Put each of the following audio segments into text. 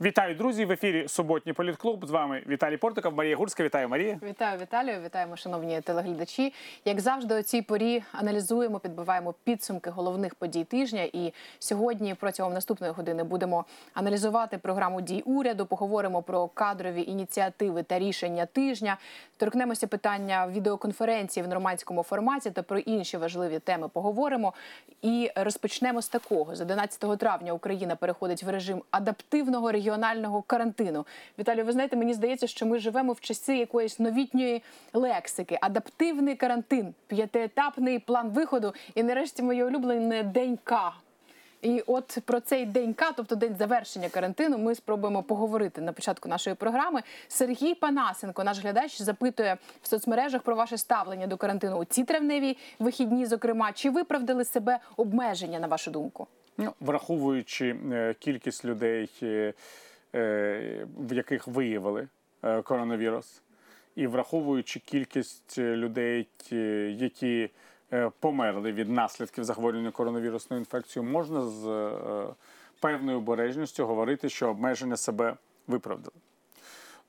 Вітаю, друзі! В ефірі суботній політклуб. З вами Віталій Портиков, Марія Гурська. Вітаю, Марія. Вітаю, Віталію. Вітаємо, шановні телеглядачі. Як завжди, о цій порі аналізуємо, підбиваємо підсумки головних подій тижня. І сьогодні, протягом наступної години, будемо аналізувати програму дій уряду. Поговоримо про кадрові ініціативи та рішення тижня. Торкнемося питання відеоконференції в нормандському форматі та про інші важливі теми. Поговоримо і розпочнемо з такого: з 11 травня Україна переходить в режим адаптивного регіонального карантину. Віталію, ви знаєте, мені здається, що ми живемо в часи якоїсь новітньої лексики. Адаптивний карантин, п'ятиетапний план виходу, і нарешті моє улюблене день К. І от про цей день К, тобто день завершення карантину, ми спробуємо поговорити на початку нашої програми. Сергій Панасенко, наш глядач, запитує в соцмережах про ваше ставлення до карантину у ці травневі вихідні. Зокрема, чи виправдали себе обмеження на вашу думку? Ну, враховуючи е, кількість людей, е, е, в яких виявили коронавірус, і враховуючи кількість людей, які померли від наслідків захворювання коронавірусною інфекцією, можна з певною обережністю говорити, що обмеження себе виправдали.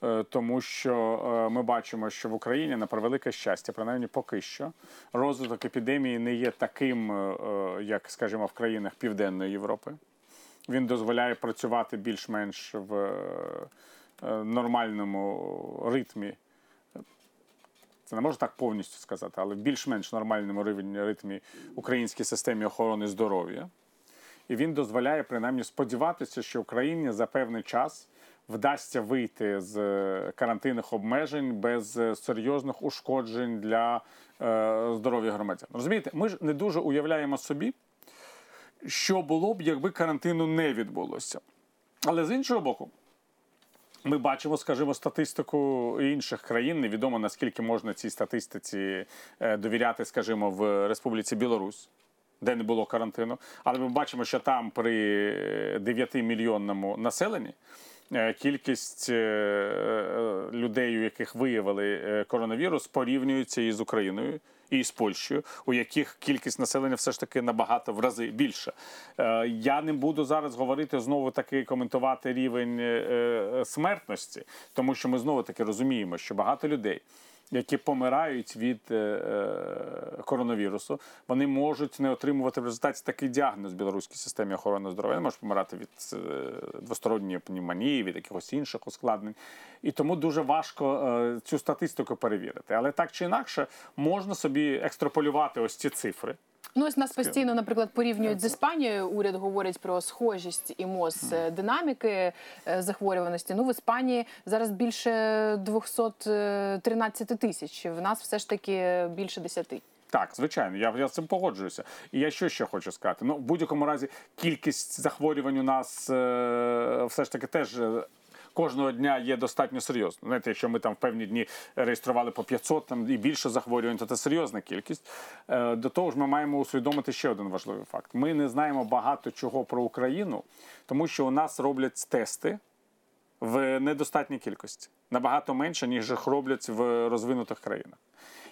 Е, Тому що е, ми бачимо, що в Україні на превелике щастя, принаймні поки що, розвиток епідемії не є таким, е, як, скажімо, в країнах Південної Європи. Він дозволяє працювати більш-менш в нормальному ритмі. Це не можна так повністю сказати, але в більш-менш нормальному рівні ритмі українській системі охорони здоров'я. І він дозволяє принаймні сподіватися, що Україні за певний час вдасться вийти з е, карантинних обмежень без е, серйозних ушкоджень для е, здоров'я громадян. Розумієте, ми ж не дуже уявляємо собі, що було б, якби карантину не відбулося. Але з іншого боку, ми бачимо, скажімо, статистику інших країн. Невідомо наскільки можна цій статистиці довіряти, скажімо, в Республіці Білорусь, де не було карантину. Але ми бачимо, що там при 9 мільйонному населенні. Е, Кількість е, е, людей, у яких виявили коронавірус, порівнюється із Україною і з Польщею, у яких кількість населення все ж таки набагато в рази більше. Я не буду зараз говорити знову таки коментувати рівень смертності, тому що ми знову таки розуміємо, що багато людей. Які помирають від е, е, коронавірусу, вони можуть не отримувати в результаті такий діагноз в білоруській системі охорони здоров'я. Можуть помирати від е, двосторонньої пневмонії, від якихось інших ускладнень. І тому дуже важко цю статистику перевірити. Але так чи інакше можна собі екстраполювати ось ці цифри. Ну, ось нас постійно, наприклад, порівнюють з Іспанією. Уряд говорить про схожість і моз е, динаміки е, захворюваності. Ну, в Іспанії зараз більше 213 тисяч. В нас все ж таки більше 10. Так, звичайно, я, я з цим погоджуюся. І я що ще хочу сказати? Ну, в будь-якому разі, кількість захворювань у нас е, все ж таки теж. Кожного дня є достатньо серйозно. Знаєте, якщо ми там в певні дні реєстрували по 500 там, і більше захворювань, то це серйозна кількість. Е, До того ж, ми маємо усвідомити ще один важливий факт: ми не знаємо багато чого про Україну, тому що у нас роблять тести в недостатній кількості, набагато менше, ніж їх роблять в розвинутих країнах.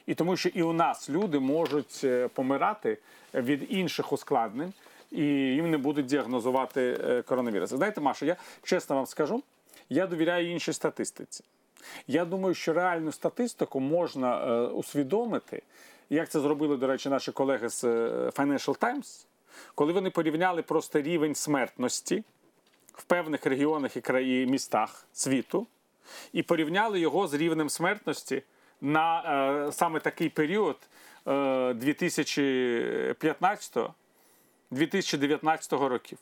І тому, що і у нас люди можуть е, помирати від інших ускладнень, і їм не будуть діагнозувати е, коронавірус. Знаєте, Маша, я чесно вам скажу, я довіряю іншій статистиці. Я думаю, що реальну статистику можна е, усвідомити, як це зробили, до речі, наші колеги з е, Financial Times, коли вони порівняли просто рівень смертності в певних регіонах і краї містах світу, і порівняли його з рівнем смертності на е, саме такий період е, 2015-2019 років.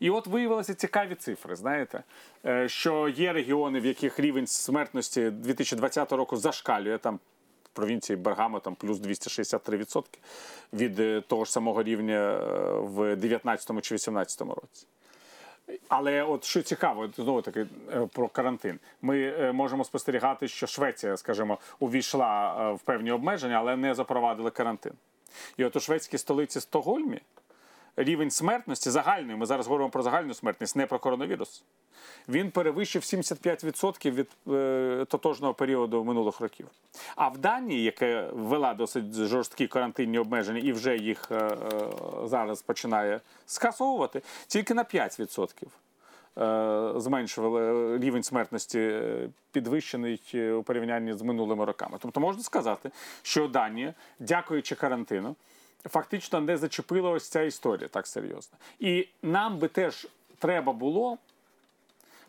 І от виявилися цікаві цифри. Знаєте, е, що є регіони, в яких рівень смертності 2020 року зашкалює там. В провінції Бергамо там плюс 263% від е, того ж самого рівня е, в 2019 чи 2018 році. Але от що цікаво, знову таки про карантин. Ми можемо спостерігати, що Швеція, скажімо, увійшла в певні обмеження, але не запровадили карантин. І от у шведській столиці Стокгольмі рівень смертності загальної, ми зараз говоримо про загальну смертність, не про коронавірус. Він перевищив 75% від е, тотожного періоду минулих років. А в Данії, яка ввела досить жорсткі карантинні обмеження і вже їх е, е, зараз починає скасовувати, тільки на 5% е, зменшували рівень смертності е, підвищений е, у порівнянні з минулими роками. Тобто можна сказати, що Данія, дякуючи карантину, фактично не зачепила ось ця історія так серйозно. І нам би теж треба було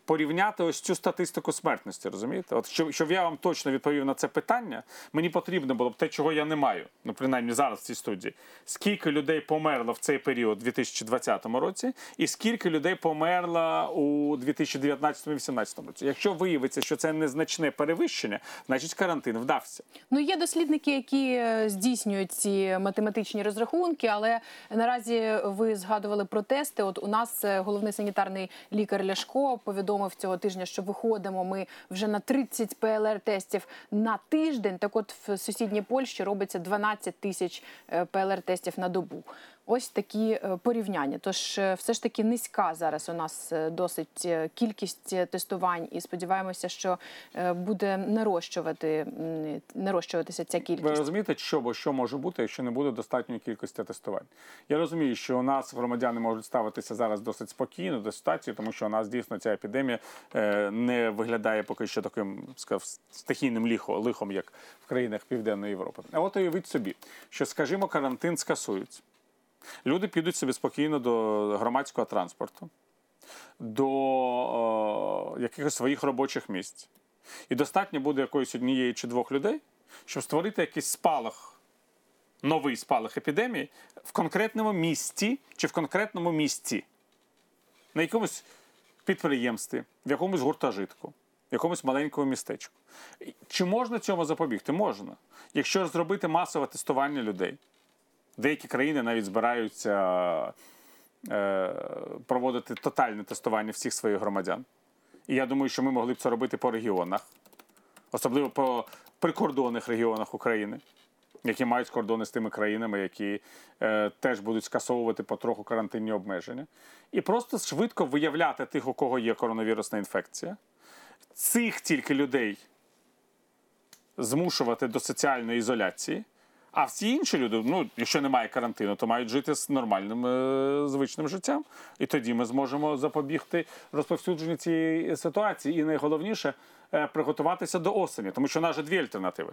порівняти ось цю статистику смертності, розумієте? От щоб, щоб я вам точно відповів на це питання, мені потрібно було б те, чого я не маю, ну принаймні зараз в цій студії. Скільки людей померло в цей період у 2020 році, і скільки людей померло у 2019-2018 році. Якщо виявиться, що це незначне перевищення, значить карантин вдався. Ну є дослідники, які е, здійснюють ці математичні розрахунки, але наразі ви згадували про тести. От у нас е, головний санітарний лікар Ляшко повідомив цього тижня, що виходимо ми вже на 30 ПЛР-тестів на тиждень. Так, от в сусідній Польщі робиться 12 тисяч е, ПЛР-тестів на добу. Ось такі е, порівняння. Тож е, все ж таки низька зараз у нас е, досить кількість тестувань, і сподіваємося, що буде нарощувати нарощуватися ця Ви розумієте, що бо що може бути, якщо не буде достатньої кількості тестувань? Я розумію, що у нас громадяни можуть ставитися зараз досить спокійно до ситуації, тому що у нас дійсно ця епідемія не виглядає поки що таким сказав, стихійним лихо, лихом, як в країнах Південної Європи. А от уявіть собі, що, скажімо, карантин скасують. Люди підуть собі спокійно до громадського транспорту, до е, якихось своїх робочих місць. І достатньо буде якоїсь однієї чи двох людей, щоб створити якийсь спалах, новий спалах епідемії в конкретному місті чи в конкретному місці, на якомусь підприємстві, в якомусь гуртожитку, в якомусь маленькому містечку. Чи можна цьому запобігти? Можна. Якщо зробити масове тестування людей. Деякі країни навіть збираються е, проводити тотальне тестування всіх своїх громадян. І я думаю, що ми могли б це робити по регіонах, особливо по прикордонних регіонах України, які мають кордони з тими країнами, які е, теж будуть скасовувати потроху карантинні обмеження. І просто швидко виявляти тих, у кого є коронавірусна інфекція. Цих тільки людей змушувати до соціальної ізоляції. А всі інші люди, ну, якщо немає карантину, то мають жити з нормальним е, звичним життям. І тоді ми зможемо запобігти розповсюдженню цієї ситуації. І найголовніше е, приготуватися до осені, тому що у нас же дві альтернативи.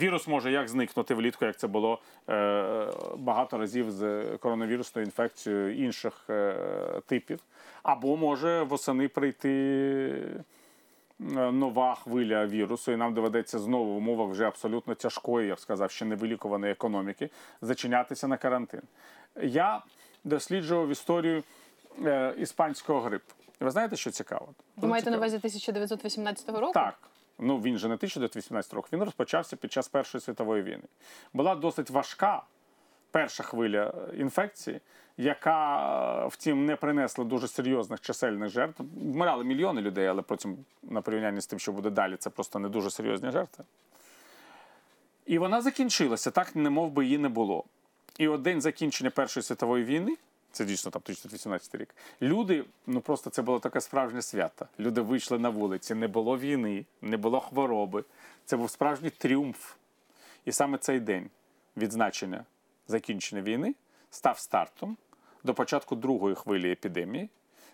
Вірус може як зникнути влітку, як це було е, багато разів з коронавірусною інфекцією інших е, типів, або може восени прийти нова хвиля вірусу, і нам доведеться знову в умовах вже абсолютно тяжкої, я б сказав, ще невилікуваної економіки, зачинятися на карантин. Я досліджував історію е, іспанського грипу. І ви знаєте, що цікаво? Ви маєте на увазі 1918 року? Так. Ну він же не 1918 років, він розпочався під час Першої світової війни. Була досить важка перша хвиля е, інфекції, яка, е, втім, не принесла дуже серйозних чисельних жертв. Вмирали мільйони людей, але потім, на порівнянні з тим, що буде далі, це просто не дуже серйозні жертви. І вона закінчилася, так, не би її не було. І от день закінчення Першої світової війни, це дійсно там 1918 рік, люди, ну просто це було таке справжнє свято. Люди вийшли на вулиці, не було війни, не було хвороби. Це був справжній тріумф. І саме цей день відзначення закінчення війни став стартом до початку другої хвилі епідемії,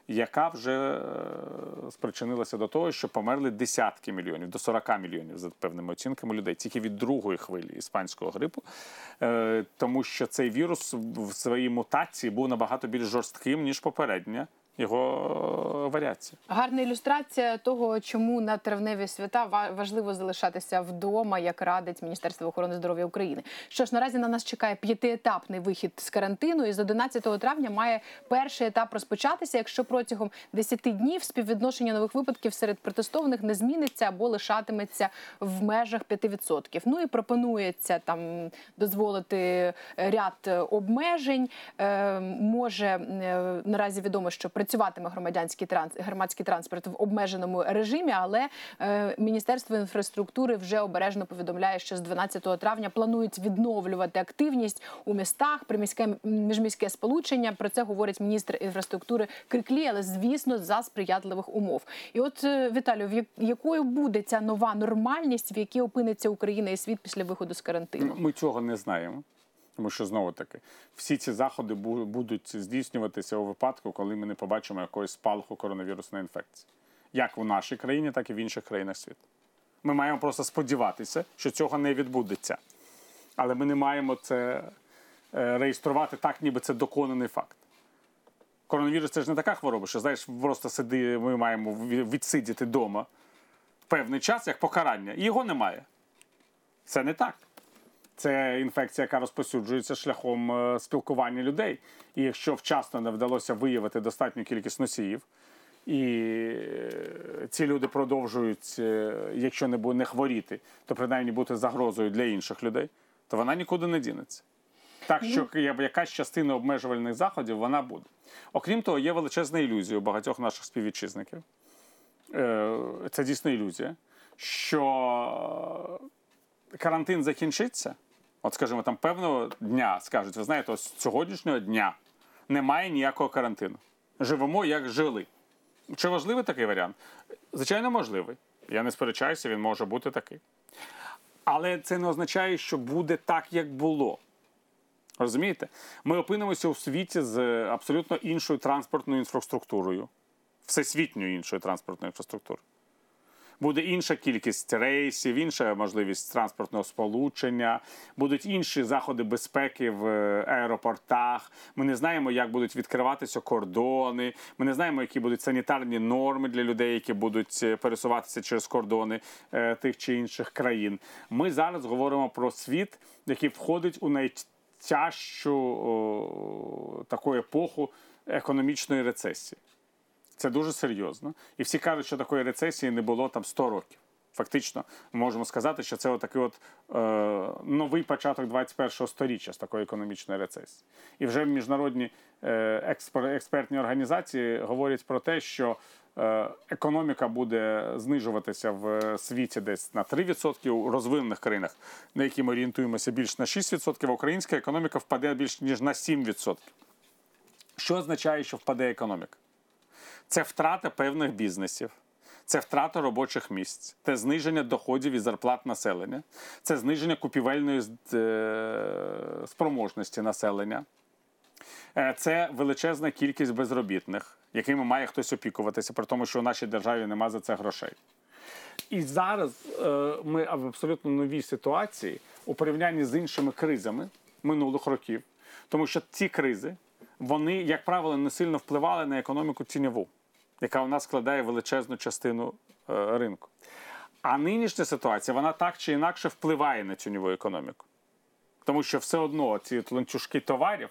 яка вже е, спричинилася до того, що померли десятки мільйонів, до 40 мільйонів за певними оцінками людей, тільки від другої хвилі іспанського грипу, Е, тому що цей вірус в своїй мутації був набагато більш жорстким, ніж попередня його е, варіація. Гарна ілюстрація того, чому на травневі свята ва- важливо залишатися вдома, як радить Міністерство охорони здоров'я України. Що ж, наразі на нас чекає п'ятиетапний вихід з карантину, і з 11 травня має перший етап розпочатися, якщо протягом 10 днів співвідношення нових випадків серед протестованих не зміниться або лишатиметься в межах 5%. Ну і пропонується там дозволити ряд обмежень. Е, може е, наразі відомо, що працюватиме громадянський транс громадський транспорт в обмеженому режимі, але е, Міністерство інфраструктури вже обережно повідомляє, що з 12 травня планують відновлювати активність у містах, приміське міжміське сполучення. Про це говорить міністр інфраструктури Криклі, але звісно за сприятливих умов. І от е, Віталію, якою буде ця нова нормальність, в якій опиниться Україна і світ після виходу з карантину? Ми цього не знаємо. Тому що знову таки всі ці заходи будуть здійснюватися у випадку, коли ми не побачимо якогось спалаху коронавірусної інфекції, як у нашій країні, так і в інших країнах світу. Ми маємо просто сподіватися, що цього не відбудеться. Але ми не маємо це е, реєструвати так, ніби це доконаний факт. Коронавірус це ж не така хвороба, що знаєш, просто сиди, ми маємо відсидіти вдома певний час як покарання. І його немає. Це не так. Це інфекція, яка розповсюджується шляхом е, спілкування людей. І якщо вчасно не вдалося виявити достатню кількість носіїв, і е, ці люди продовжують, е, якщо не бу- не хворіти, то принаймні бути загрозою для інших людей, то вона нікуди не дінеться. Так що якась частина обмежувальних заходів вона буде. Окрім того, є величезна ілюзія у багатьох наших співвітчизників. Це дійсно ілюзія, що карантин закінчиться. От, скажімо, там певного дня скажуть, ви знаєте, ось сьогоднішнього дня немає ніякого карантину. Живемо як жили. Чи важливий такий варіант? Звичайно, можливий. Я не сперечаюся, він може бути такий. Але це не означає, що буде так, як було. Розумієте? Ми опинимося у світі з абсолютно іншою транспортною інфраструктурою, всесвітньою іншою транспортною інфраструктурою. Буде інша кількість рейсів, інша можливість транспортного сполучення, будуть інші заходи безпеки в е, аеропортах. Ми не знаємо, як будуть відкриватися кордони. Ми не знаємо, які будуть санітарні норми для людей, які будуть е, пересуватися через кордони е, тих чи інших країн. Ми зараз говоримо про світ, який входить у найтяжчу о, таку епоху економічної рецесії. Це дуже серйозно. І всі кажуть, що такої рецесії не було там 100 років. Фактично, можемо сказати, що це отакий от е, новий початок 21-го сторіччя з такої економічної рецесії. І вже міжнародні е, експер, експертні організації говорять про те, що е, економіка буде знижуватися в світі десь на 3%, у розвинених країнах, на які ми орієнтуємося більш на 6%, а українська економіка впаде більш ніж на 7%. Що означає, що впаде економіка? Це втрата певних бізнесів, це втрата робочих місць, це зниження доходів і зарплат населення, це зниження купівельної е, спроможності населення. Е, Це величезна кількість безробітних, якими має хтось опікуватися, при тому, що у нашій державі нема за це грошей. І зараз е, ми в абсолютно новій ситуації у порівнянні з іншими кризами минулих років, тому що ці кризи, вони, як правило, не сильно впливали на економіку тіньову, яка у нас складає величезну частину е, ринку. А нинішня ситуація, вона так чи інакше впливає на тіньову економіку. Тому що все одно ці ланцюжки товарів,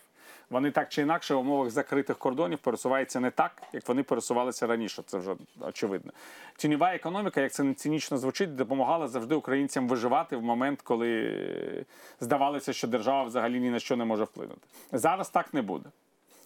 вони так чи інакше в умовах закритих кордонів пересуваються не так, як вони пересувалися раніше. Це вже очевидно. Тіньова економіка, як це не цинічно звучить, допомагала завжди українцям виживати в момент, коли е, здавалося, що держава взагалі ні на що не може вплинути. Зараз так не буде.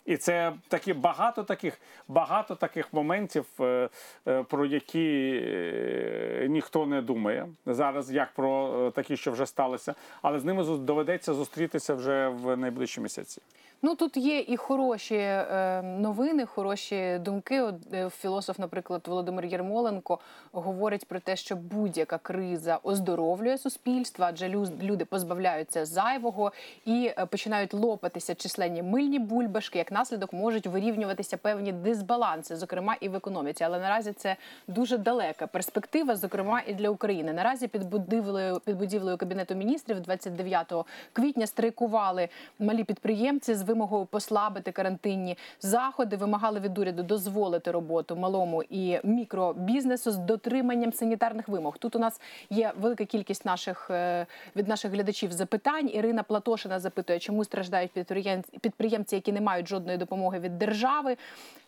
І це такі багато таких, багато таких моментів, е, е, про які е, ніхто не думає зараз, як про такі, що вже сталося, але з ними доведеться зустрітися вже в найближчі місяці. Ну тут є і хороші е, новини, хороші думки. От, е, філософ, наприклад, Володимир Єрмоленко говорить про те, що будь-яка криза оздоровлює суспільство, адже лю- люди позбавляються зайвого і е, починають лопатися численні мильні бульбашки. Як наслідок можуть вирівнюватися певні дисбаланси, зокрема і в економіці. Але наразі це дуже далека перспектива, зокрема і для України. Наразі під будівлею під будівлею кабінету міністрів 29 квітня страйкували малі підприємці з вимогою послабити карантинні заходи. Вимагали від уряду дозволити роботу малому і мікробізнесу з дотриманням санітарних вимог. Тут у нас є велика кількість наших е, від наших глядачів запитань. Ірина Платошина запитує, чому страждають підприємці, підприємці, які не мають жодної допомоги від держави.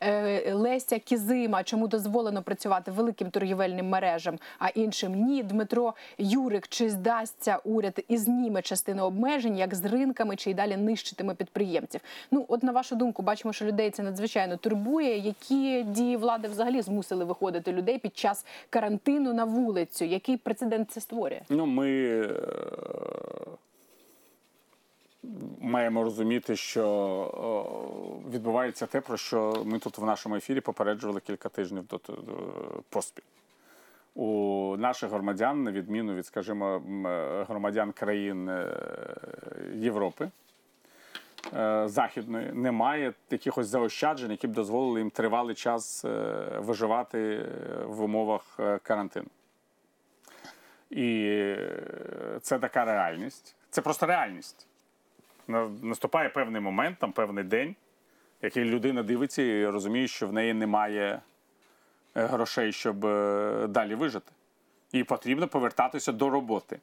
Е, Леся Кізима, чому дозволено працювати великим торгівельним мережам, а іншим ні. Дмитро Юрик, чи здасться уряд і зніме частину обмежень, як з ринками, чи й далі нищитиме підприємців? Ну, от на вашу думку, бачимо, що людей це надзвичайно турбує. Які дії влади взагалі змусили виходити людей під час карантину на вулицю? Який прецедент це створює? Ну, ми е, маємо розуміти, що е, відбувається те, про що ми тут в нашому ефірі попереджували кілька тижнів до е, поспіль. У наших громадян, на відміну від, скажімо, громадян країн е, Європи, е, західної немає якихось заощаджень, які б дозволили їм тривалий час е, виживати е, в умовах е, карантину. І е, це така реальність. Це просто реальність. Наступає певний момент, там певний день, який людина дивиться і розуміє, що в неї немає е, грошей, щоб е, далі вижити. І потрібно повертатися до роботи.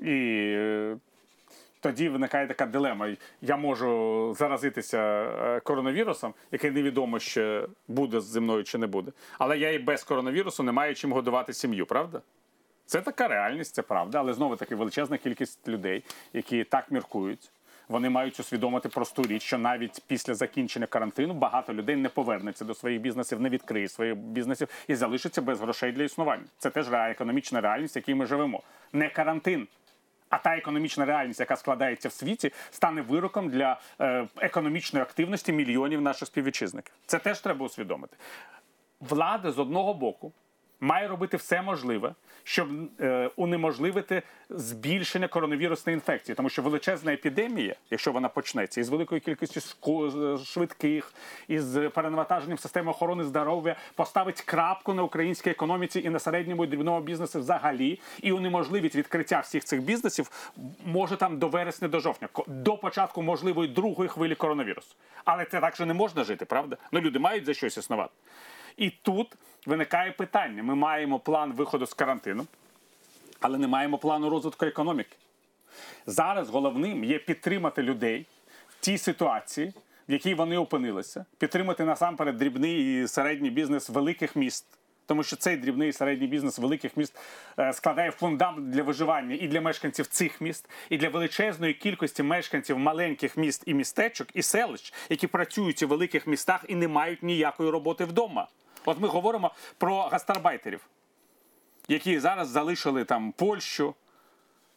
І е, тоді виникає така дилема. Я можу заразитися е, коронавірусом, який невідомо ще буде зі мною чи не буде. Але я і без коронавірусу не маю чим годувати сім'ю, правда? Це така реальність, це правда, але знову таки величезна кількість людей, які так міркують. Вони мають усвідомити просту річ, що навіть після закінчення карантину багато людей не повернеться до своїх бізнесів, не відкриє своїх бізнесів і залишиться без грошей для існування. Це теж економічна реальність, в якій ми живемо. Не карантин. А та економічна реальність, яка складається в світі, стане вироком для е, економічної активності мільйонів наших співвітчизників. Це теж треба усвідомити. Влада з одного боку має робити все можливе, щоб е, унеможливити збільшення коронавірусної інфекції, тому що величезна епідемія, якщо вона почнеться, із великою кількістю швидких, із перенавантаженням системи охорони здоров'я, поставить крапку на українській економіці і на середньому і дрібному бізнесі взагалі, і унеможливить відкриття всіх цих бізнесів може там до вересня, до жовтня, до початку можливої другої хвилі коронавірусу. Але це так же не можна жити, правда? Ну люди мають за щось існувати. І тут виникає питання: ми маємо план виходу з карантину, але не маємо плану розвитку економіки. Зараз головним є підтримати людей в тій ситуації, в якій вони опинилися, підтримати насамперед дрібний і середній бізнес великих міст. Тому що цей дрібний і середній бізнес великих міст е, складає фундамент для виживання і для мешканців цих міст, і для величезної кількості мешканців маленьких міст і містечок і селищ, які працюють у великих містах і не мають ніякої роботи вдома. От ми говоримо про гастарбайтерів, які зараз залишили там Польщу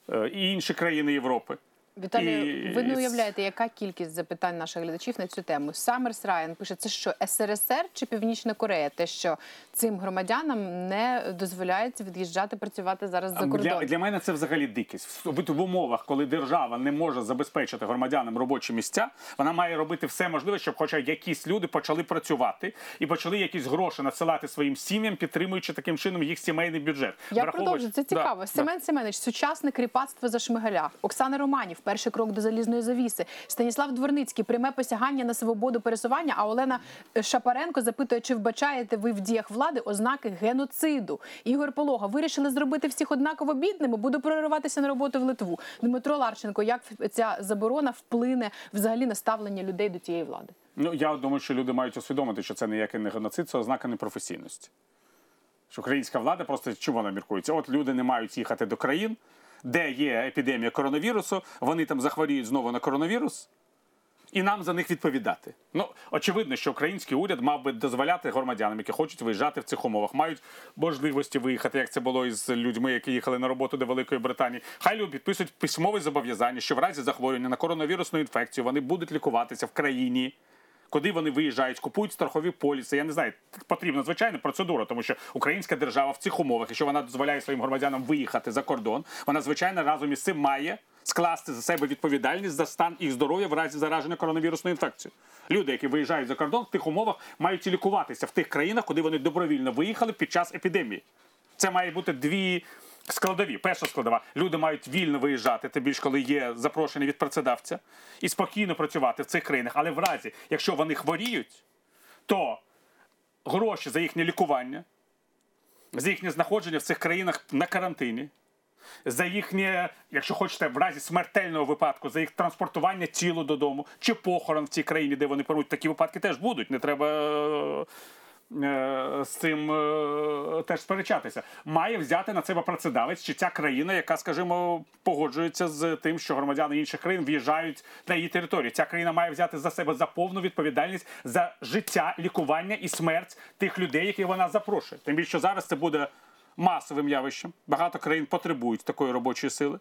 е, і інші країни Європи. Віталію, І- ви не уявляєте, яка кількість запитань наших глядачів на цю тему. Саммерс Райан пише, це що СРСР чи Північна Корея? Те, що цим громадянам не дозволяється від'їжджати працювати зараз за кордон. Для, для мене це взагалі дикість. В, умовах, коли держава не може забезпечити громадянам робочі місця, вона має робити все можливе, щоб хоча якісь люди почали працювати і почали якісь гроші надсилати своїм сім'ям, підтримуючи таким чином їх сімейний бюджет. Я Враховуючи- продовжу, це цікаво. да. Семен Семенович, сучасне кріпацтво за Шмигаля. Оксана Романів, перший крок до залізної завіси. Станіслав Дворницький, пряме посягання на свободу пересування. А Олена Шапаренко запитує, чи вбачаєте ви в діях влади ознаки геноциду. Ігор Полога вирішили зробити всіх однаково бідними. Буду прориватися на роботу в Литву. Дмитро Ларченко, як ця заборона вплине взагалі на ставлення людей до тієї влади? Ну я думаю, що люди мають усвідомити, що це ніякий не геноцид, це ознака непрофесійності. Що українська влада просто чому вона міркується? От люди не мають їхати до країн, де є епідемія коронавірусу, вони там захворіють знову на коронавірус, і нам за них відповідати. Ну, очевидно, що український уряд мав би дозволяти громадянам, які хочуть виїжджати в цих умовах, мають можливості виїхати, як це було із людьми, які їхали на роботу до Великої Британії. Хай люди підписують письмове зобов'язання, що в разі захворювання на коронавірусну інфекцію вони будуть лікуватися в країні. Куди вони виїжджають, купують страхові поліси. Я не знаю, потрібна звичайна процедура, тому що українська держава в цих умовах, якщо вона дозволяє своїм громадянам виїхати за кордон, вона звичайно разом із цим має скласти за себе відповідальність за стан їх здоров'я в разі зараження коронавірусною інфекцією. Люди, які виїжджають за кордон, в тих умовах мають і лікуватися в тих країнах, куди вони добровільно виїхали під час епідемії. Це має бути дві складові. Перша складова люди мають вільно виїжджати, тим більш коли є запрошення від працедавця, і спокійно працювати в цих країнах. Але в разі, якщо вони хворіють, то гроші за їхнє лікування, за їхнє знаходження в цих країнах на карантині. За їхнє, якщо хочете, в разі смертельного випадку, за їх транспортування тілу додому чи похорон в цій країні, де вони перуть, такі випадки теж будуть. Не треба е, з цим е, теж сперечатися. Має взяти на себе працедавець чи ця країна, яка, скажімо, погоджується з тим, що громадяни інших країн в'їжджають на її територію. Ця країна має взяти за себе за повну відповідальність за життя, лікування і смерть тих людей, яких вона запрошує. Тим більше зараз це буде масовим явищем. Багато країн потребують такої робочої сили.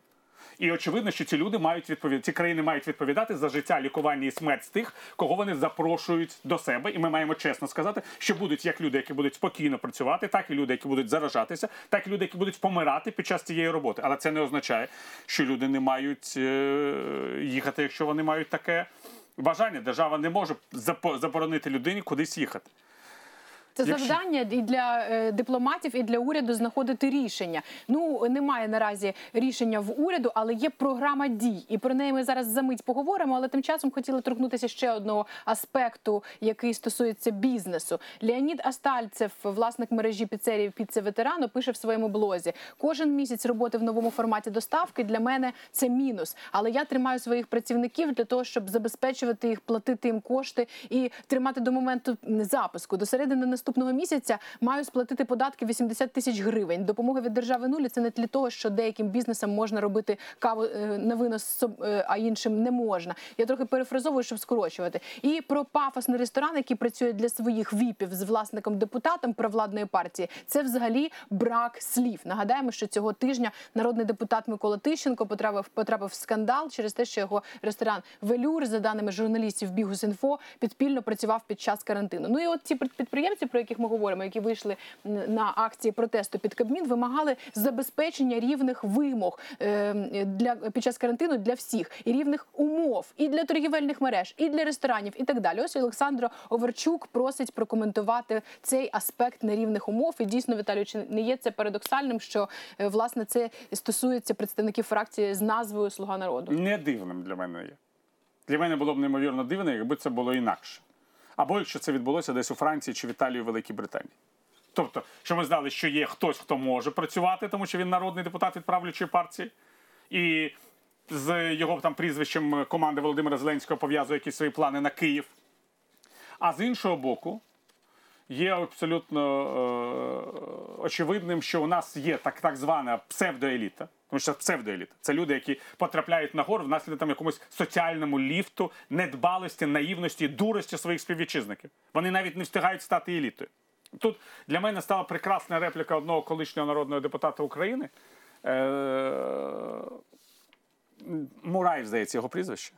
І очевидно, що ці люди мають відповідати, ці країни мають відповідати за життя, лікування і смерть тих, кого вони запрошують до себе. І ми маємо чесно сказати, що будуть як люди, які будуть спокійно працювати, так і люди, які будуть заражатися, так і люди, які будуть помирати під час цієї роботи. Але це не означає, що люди не мають е, їхати, якщо вони мають таке бажання. Держава не може заборонити людині кудись їхати. Це Якщо- завдання і для е, дипломатів, і для уряду знаходити рішення. Ну немає наразі рішення в уряду, але є програма дій, і про неї ми зараз за мить поговоримо. Але тим часом хотіли торкнутися ще одного аспекту, який стосується бізнесу. Леонід Астальцев, власник мережі піцерів «Піце ветерану, пише в своєму блозі: кожен місяць роботи в новому форматі доставки для мене це мінус. Але я тримаю своїх працівників для того, щоб забезпечувати їх, платити їм кошти і тримати до моменту запуску. До середини наступного місяця маю сплатити податки 80 тисяч гривень. Допомога від держави нулі це не тлі того, що деяким бізнесам можна робити каву е, на винос, е, а іншим не можна. Я трохи перефразовую, щоб скорочувати. І про пафосний ресторан, який працює для своїх віпів з власником депутатом провладної партії, це взагалі брак слів. Нагадаємо, що цього тижня народний депутат Микола Тищенко потрапив потрапив в скандал через те, що його ресторан Велюр, за даними журналістів Бігус.Інфо, підпільно працював під час карантину. Ну і от ці підприємці, про яких ми говоримо, які вийшли на акції протесту під Кабмін, вимагали забезпечення рівних вимог е, для під час карантину для всіх і рівних умов і для торгівельних мереж, і для ресторанів, і так далі. Ось Олександро Оверчук просить прокоментувати цей аспект нерівних умов. І дійсно, Віталію, чи не є це парадоксальним, що е, власне це стосується представників фракції з назвою Слуга народу? не дивним для мене є. Для мене було б неймовірно дивно, якби це було інакше. Або якщо це відбулося десь у Франції чи в Італії, в Великій Британії. Тобто, що ми знали, що є хтось, хто може працювати, тому що він народний депутат від правлячої партії, і з його там прізвищем команди Володимира Зеленського пов'язує якісь свої плани на Київ. А з іншого боку, є абсолютно е, очевидним, що у нас є так, так звана псевдоеліта. Тому що псевдоеліта. Це люди, які потрапляють нагору внаслідок там якомусь соціальному ліфту, недбалості, наївності, дурості своїх співвітчизників. Вони навіть не встигають стати елітою. Тут для мене стала прекрасна репліка одного колишнього народного депутата України. Е- Мураєв, здається, його прізвище.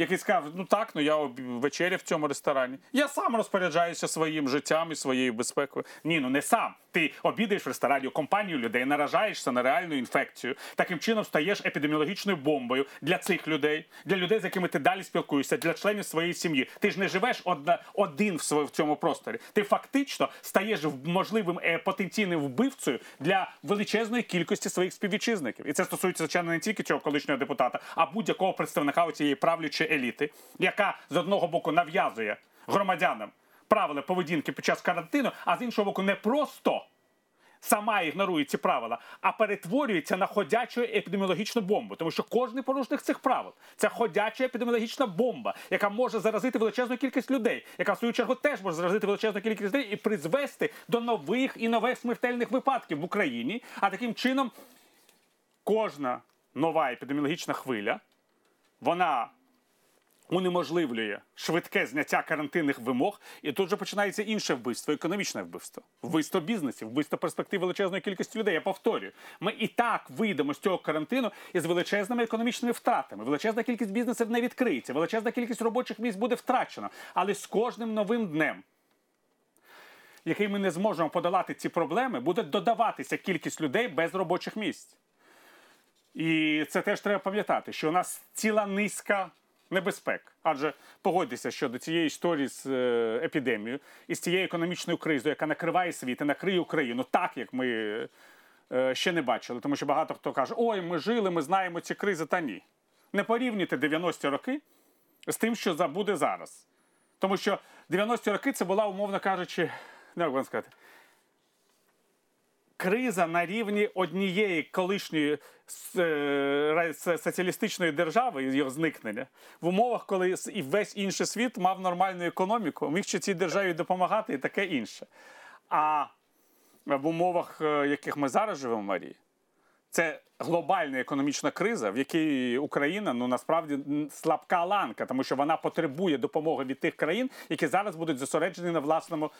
Який сказав: ну так, ну я вечеряв в цьому ресторані. Я сам розпоряджаюся своїм життям і своєю безпекою. Ні, ну не сам. Ти обідаєш в ресторані компанію людей, наражаєшся на реальну інфекцію. Таким чином стаєш епідеміологічною бомбою для цих людей, для людей, з якими ти далі спілкуєшся, для членів своєї сім'ї. Ти ж не живеш одна, один в, своє- в цьому просторі. Ти фактично стаєш можливим е, потенційним вбивцею для величезної кількості своїх співвітчизників. І це стосується звичайно не тільки цього колишнього депутата, а будь-якого представника цієї правлячої еліти, яка з одного боку нав'язує громадянам правила поведінки під час карантину, а з іншого боку, не просто сама ігнорує ці правила, а перетворюється на ходячу епідеміологічну бомбу. Тому що кожний порушник цих правил це ходяча епідеміологічна бомба, яка може заразити величезну кількість людей, яка в свою чергу теж може заразити величезну кількість людей і призвести до нових і нових смертельних випадків в Україні. А таким чином кожна нова епідеміологічна хвиля вона унеможливлює швидке зняття карантинних вимог, і тут же починається інше вбивство, економічне вбивство, вбивство бізнесів, вбивство перспектив величезної кількості людей. Я повторюю, ми і так вийдемо з цього карантину із величезними економічними втратами. Величезна кількість бізнесів не відкриється, величезна кількість робочих місць буде втрачена. Але з кожним новим днем. Який ми не зможемо подолати ці проблеми, буде додаватися кількість людей без робочих місць. І це теж треба пам'ятати, що у нас ціла низка небезпек. Адже погодьтеся, що до цієї історії з е, епідемією і з цією економічною кризою, яка накриває світ і накриє Україну, так як ми е, ще не бачили. Тому що багато хто каже, ой, ми жили, ми знаємо ці кризи, та ні. Не порівнюйте 90-ті роки з тим, що забуде зараз. Тому що 90-ті роки це була, умовно кажучи, ну, як вам сказати, криза на рівні однієї колишньої е, соціалістичної держави, його зникнення, в умовах, коли і весь інший світ мав нормальну економіку, міг ще цій державі допомагати і таке інше. А в умовах, е, яких ми зараз живемо, Марії, це глобальна економічна криза, в якій Україна ну насправді слабка ланка, тому що вона потребує допомоги від тих країн, які зараз будуть зосереджені на власному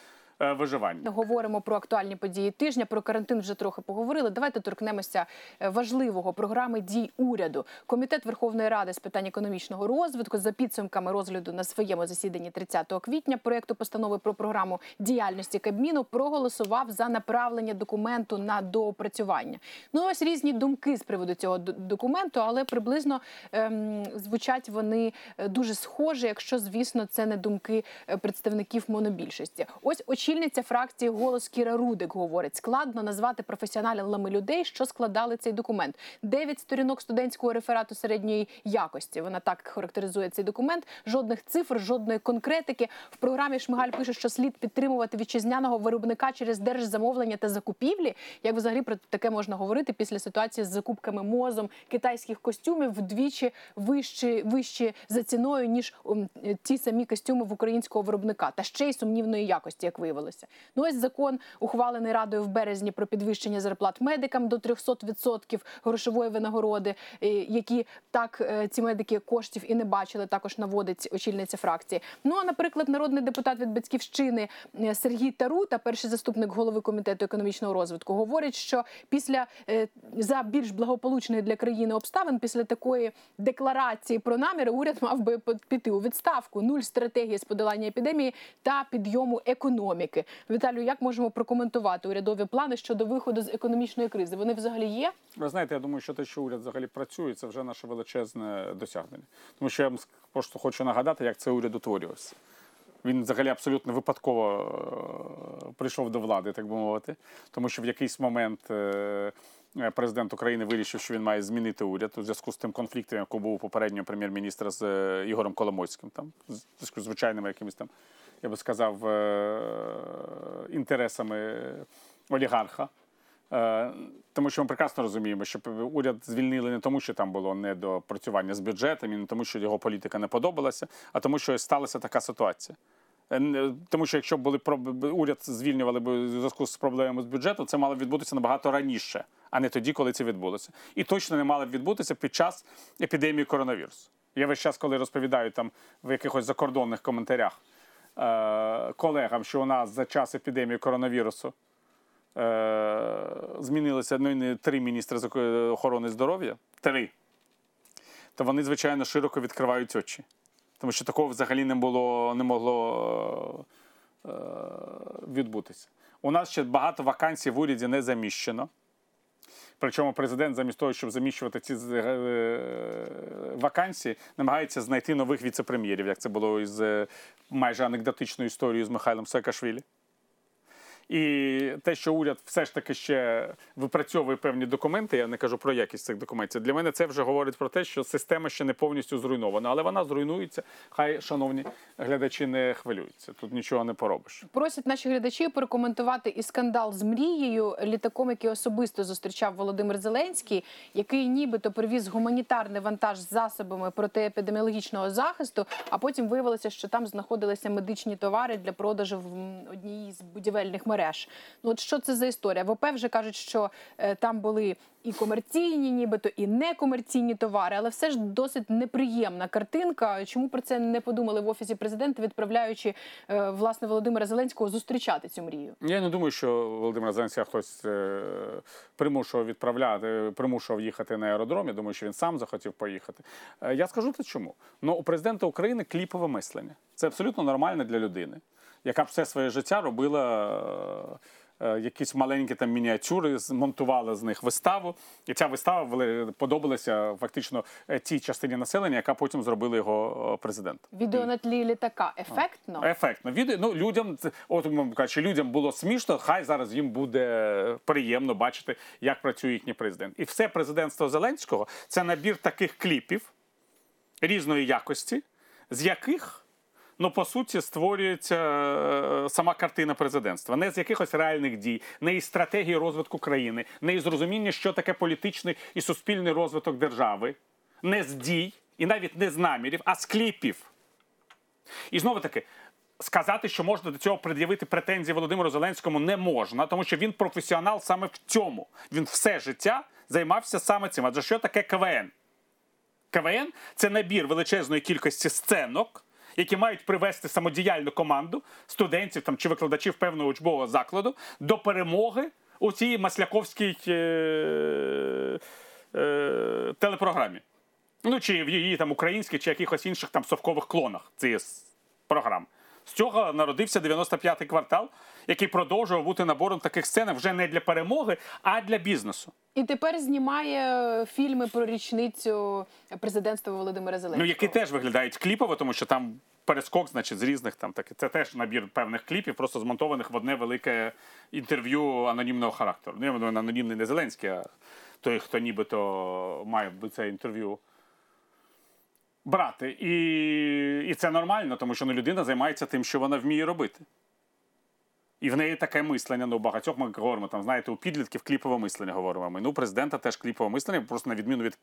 виживання. Говоримо про актуальні події тижня. Про карантин вже трохи поговорили. Давайте торкнемося е, важливого програми дій уряду. Комітет Верховної Ради з питань економічного розвитку за підсумками розгляду на своєму засіданні 30 квітня проєкту постанови про програму діяльності Кабміну проголосував за направлення документу на доопрацювання. Ну ось різні думки з приводу цього документу, але приблизно ем, звучать вони е, дуже схожі, якщо звісно це не думки е, представників монобільшості. Ось очільниця фракції голос Кіра Рудик говорить: складно назвати професіоналами людей, що складали цей документ. Дев'ять сторінок студентського реферату середньої якості. Вона так характеризує цей документ. Жодних цифр, жодної конкретики. В програмі Шмигаль пише, що слід підтримувати вітчизняного виробника через держзамовлення та закупівлі. Як взагалі про таке можна говорити після ситуації з закупками мозом китайських костюмів вдвічі вищі, вищі за ціною ніж м, ті самі костюми в українського виробника, та ще й сумнівної якості, як виявилося. Ну ось закон ухвалений радою в березні про підвищення зарплат медикам до 300% грошової винагороди, е, які так е, ці медики коштів і не бачили. Також наводить очільниця фракції. Ну а наприклад, народний депутат від батьківщини е, Сергій Тарута, перший заступник голови комітету економічного розвитку, говорить, що після за більш благополучних для країни обставин, після такої декларації про наміри, уряд мав би піти у відставку. Нуль стратегії з подолання епідемії та підйому економіки. Віталію, як можемо прокоментувати урядові плани щодо виходу з економічної кризи? Вони взагалі є? Ви знаєте, я думаю, що те, що уряд взагалі працює, це вже наше величезне досягнення. Тому що я вам просто хочу нагадати, як цей уряд утворювався. Він взагалі абсолютно випадково е, прийшов до влади, так би мовити, тому що в якийсь момент е, президент України вирішив, що він має змінити уряд у зв'язку з тим конфліктом, який був попереднього прем'єр-міністра з е, Ігорем Коломойським, там з звичайними якимись там, я би сказав, е, інтересами олігарха. Е, Тому що ми прекрасно розуміємо, що уряд звільнили не тому, що там було недопрацювання з бюджетом, і не тому, що його політика не подобалася, а тому, що сталася така ситуація. Е, не- Тому що якщо були уряд звільнювали б у зв'язку з проблемами з бюджетом, це мало б відбутися набагато раніше, а не тоді, коли це відбулося. І точно не мало б відбутися під час епідемії коронавірусу. Я весь час, коли розповідаю там в якихось закордонних коментарях е, колегам, що у нас за час епідемії коронавірусу е, змінилися ну, не три міністри охорони здоров'я, три, то вони, звичайно, широко відкривають очі. Тому що такого взагалі не було, не могло е, відбутися. У нас ще багато вакансій в уряді не заміщено. Причому президент, замість того, щоб заміщувати ці е, вакансії, намагається знайти нових віце-прем'єрів, як це було із е, майже анекдотичною історією з Михайлом Саакашвілі. І те, що уряд все ж таки ще випрацьовує певні документи, я не кажу про якість цих документів. Для мене це вже говорить про те, що система ще не повністю зруйнована, але вона зруйнується. Хай, шановні глядачі, не хвилюються. Тут нічого не поробиш. Просять наші глядачі порекоментувати і скандал з мрією літаком, який особисто зустрічав Володимир Зеленський, який нібито привіз гуманітарний вантаж з засобами протиепідеміологічного захисту. А потім виявилося, що там знаходилися медичні товари для продажу в одній з будівельних мереж. Ну от що це за історія? В ОП вже кажуть, що е, там були і комерційні, нібито і некомерційні товари, але все ж досить неприємна картинка. Чому про це не подумали в офісі президента, відправляючи е, власне Володимира Зеленського зустрічати цю мрію? Я не думаю, що Володимира Зеленського хтось е, примушував відправляти, примушував їхати на аеродром. Я думаю, що він сам захотів поїхати. Я скажу те чому. Ну, у президента України кліпове мислення. Це абсолютно нормально для людини, яка б все своє життя робила. е, е, Якісь маленькі там мініатюри, змонтувала з них виставу, і ця вистава подобалася фактично е, тій частині населення, яка потім зробила його президентом. Відео на тлі літака ефектно. Ефектно. Відео, ну, людям, от кажучи, людям було смішно, хай зараз їм буде приємно бачити, як працює їхній президент. І все президентство Зеленського це набір таких кліпів різної якості, з яких. Ну, по суті, створюється е, сама картина президентства, не з якихось реальних дій, не із стратегії розвитку країни, не із розуміння, що таке політичний і суспільний розвиток держави, не з дій і навіть не з намірів, а з кліпів. І знову таки, сказати, що можна до цього пред'явити претензії Володимиру Зеленському, не можна, тому що він професіонал саме в цьому. Він все життя займався саме цим. Адже що таке КВН? КВН це набір величезної кількості сценок, які мають привести самодіяльну команду студентів там чи викладачів певного учбового закладу до перемоги у цій масляковській е, е, телепрограмі. Ну, чи в її там українських, чи якихось інших там совкових клонах цієї програми. програм. З цього народився 95-й квартал, який продовжував бути набором таких сцен вже не для перемоги, а для бізнесу. І тепер знімає фільми про річницю президентства Володимира Зеленського. Ну, які теж виглядають кліпово, тому що там перескок, значить, з різних там таки. Це теж набір певних кліпів, просто змонтованих в одне велике інтерв'ю анонімного характеру. Ну, я маю на увазі, анонімний не Зеленський, а той, хто нібито має це інтерв'ю брати. І, і це нормально, тому що ну, людина займається тим, що вона вміє робити. І в неї таке мислення. Ну, багатьох ми говоримо, там, знаєте, у підлітків кліпове мислення говоримо. Ми. Ну, президента теж кліпове мислення, просто на відміну від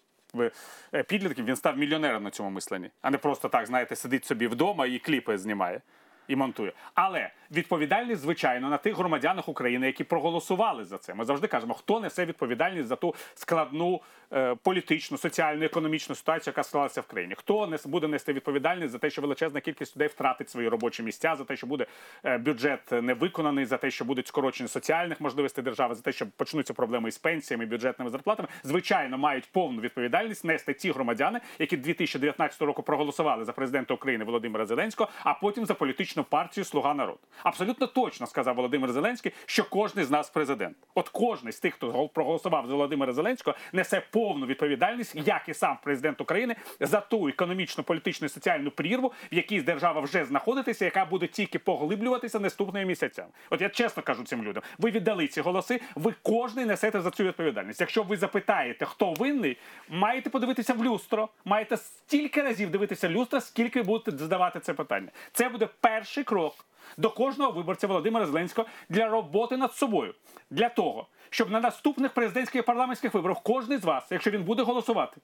е, підлітків, він став мільйонером на цьому мисленні, а не просто так, знаєте, сидить собі вдома і кліпи знімає і монтує. Але відповідальність, звичайно, на тих громадянах України, які проголосували за це. Ми завжди кажемо, хто несе відповідальність за ту складну е, політичну, соціальну, економічну ситуацію, яка склалася в країні. Хто нес, буде нести відповідальність за те, що величезна кількість людей втратить свої робочі місця, за те, що буде е, бюджет не виконаний, за те, що будуть скорочені соціальних можливостей держави, за те, що почнуться проблеми із пенсіями, бюджетними зарплатами. Звичайно, мають повну відповідальність нести ті громадяни, які 2019 року проголосували за президента України Володимира Зеленського, а потім за політичну партію Слуга народу. Абсолютно точно сказав Володимир Зеленський, що кожен з нас президент. От кожен з тих, хто гол- проголосував за Володимира Зеленського, несе повну відповідальність, як і сам президент України, за ту економічну, політичну і соціальну прірву, в якій держава вже знаходиться, яка буде тільки поглиблюватися наступними місяцями. От я чесно кажу цим людям: ви віддали ці голоси, ви кожен несете за цю відповідальність. Якщо ви запитаєте, хто винний, маєте подивитися в люстро, маєте стільки разів дивитися в люстро, скільки будете задавати це питання. Це буде перший крок до кожного виборця Володимира Зеленського для роботи над собою, для того, щоб на наступних президентських і парламентських виборах кожен з вас, якщо він буде голосувати,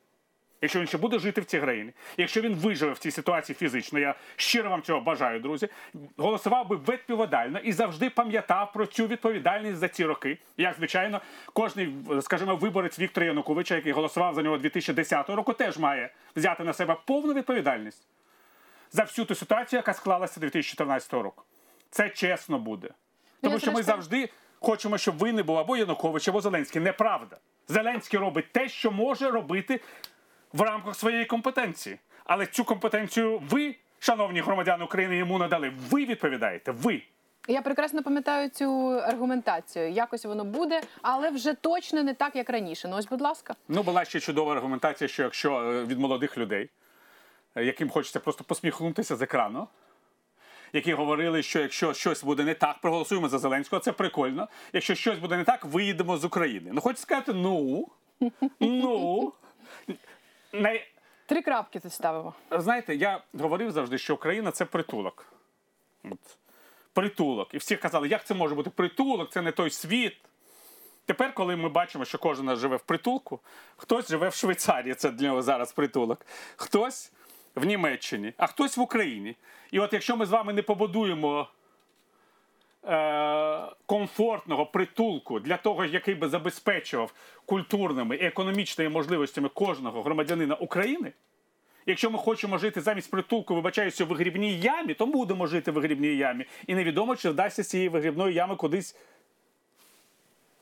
якщо він ще буде жити в цій країні, якщо він виживе в цій ситуації фізично, я щиро вам цього бажаю, друзі, голосував би відповідально і завжди пам'ятав про цю відповідальність за ці роки. Як звичайно, кожний, скажімо, виборець Віктора Януковича, який голосував за нього 2010 року, теж має взяти на себе повну відповідальність за всю ту ситуацію, яка склалася 2014 року. Це чесно буде. Тому Ну, що ми завжди хочемо, щоб винний був або Янукович, або Зеленський. Неправда. Зеленський робить те, що може робити в рамках своєї компетенції. Але цю компетенцію ви, шановні громадяни України, йому надали. Ви відповідаєте. Ви. Я прекрасно пам'ятаю цю аргументацію. Якось воно буде, але вже точно не так, як раніше. Ну ось, будь ласка. Ну, була ще чудова аргументація, що якщо е, від молодих людей, яким хочеться просто посміхнутися з екрану, які говорили, що якщо щось буде не так, проголосуємо за Зеленського, це прикольно. Якщо щось буде не так, виїдемо з України. Ну, хочу сказати, ну, ну. Най... Три крапки тут ставимо. Знаєте, я говорив завжди, що Україна це притулок. От. Притулок. І всі казали, як це може бути притулок, це не той світ. Тепер, коли ми бачимо, що кожен живе в притулку, хтось живе в Швейцарії, це для нього зараз притулок, хтось в Німеччині, а хтось в Україні. І от якщо ми з вами не побудуємо е, комфортного притулку для того, який би забезпечував культурними і економічними можливостями кожного громадянина України. Якщо ми хочемо жити замість притулку, вибачаюся, в вигрібній ямі, то будемо жити в вигрібній ямі. І невідомо, чи вдасться з цієї вигрібної ями кудись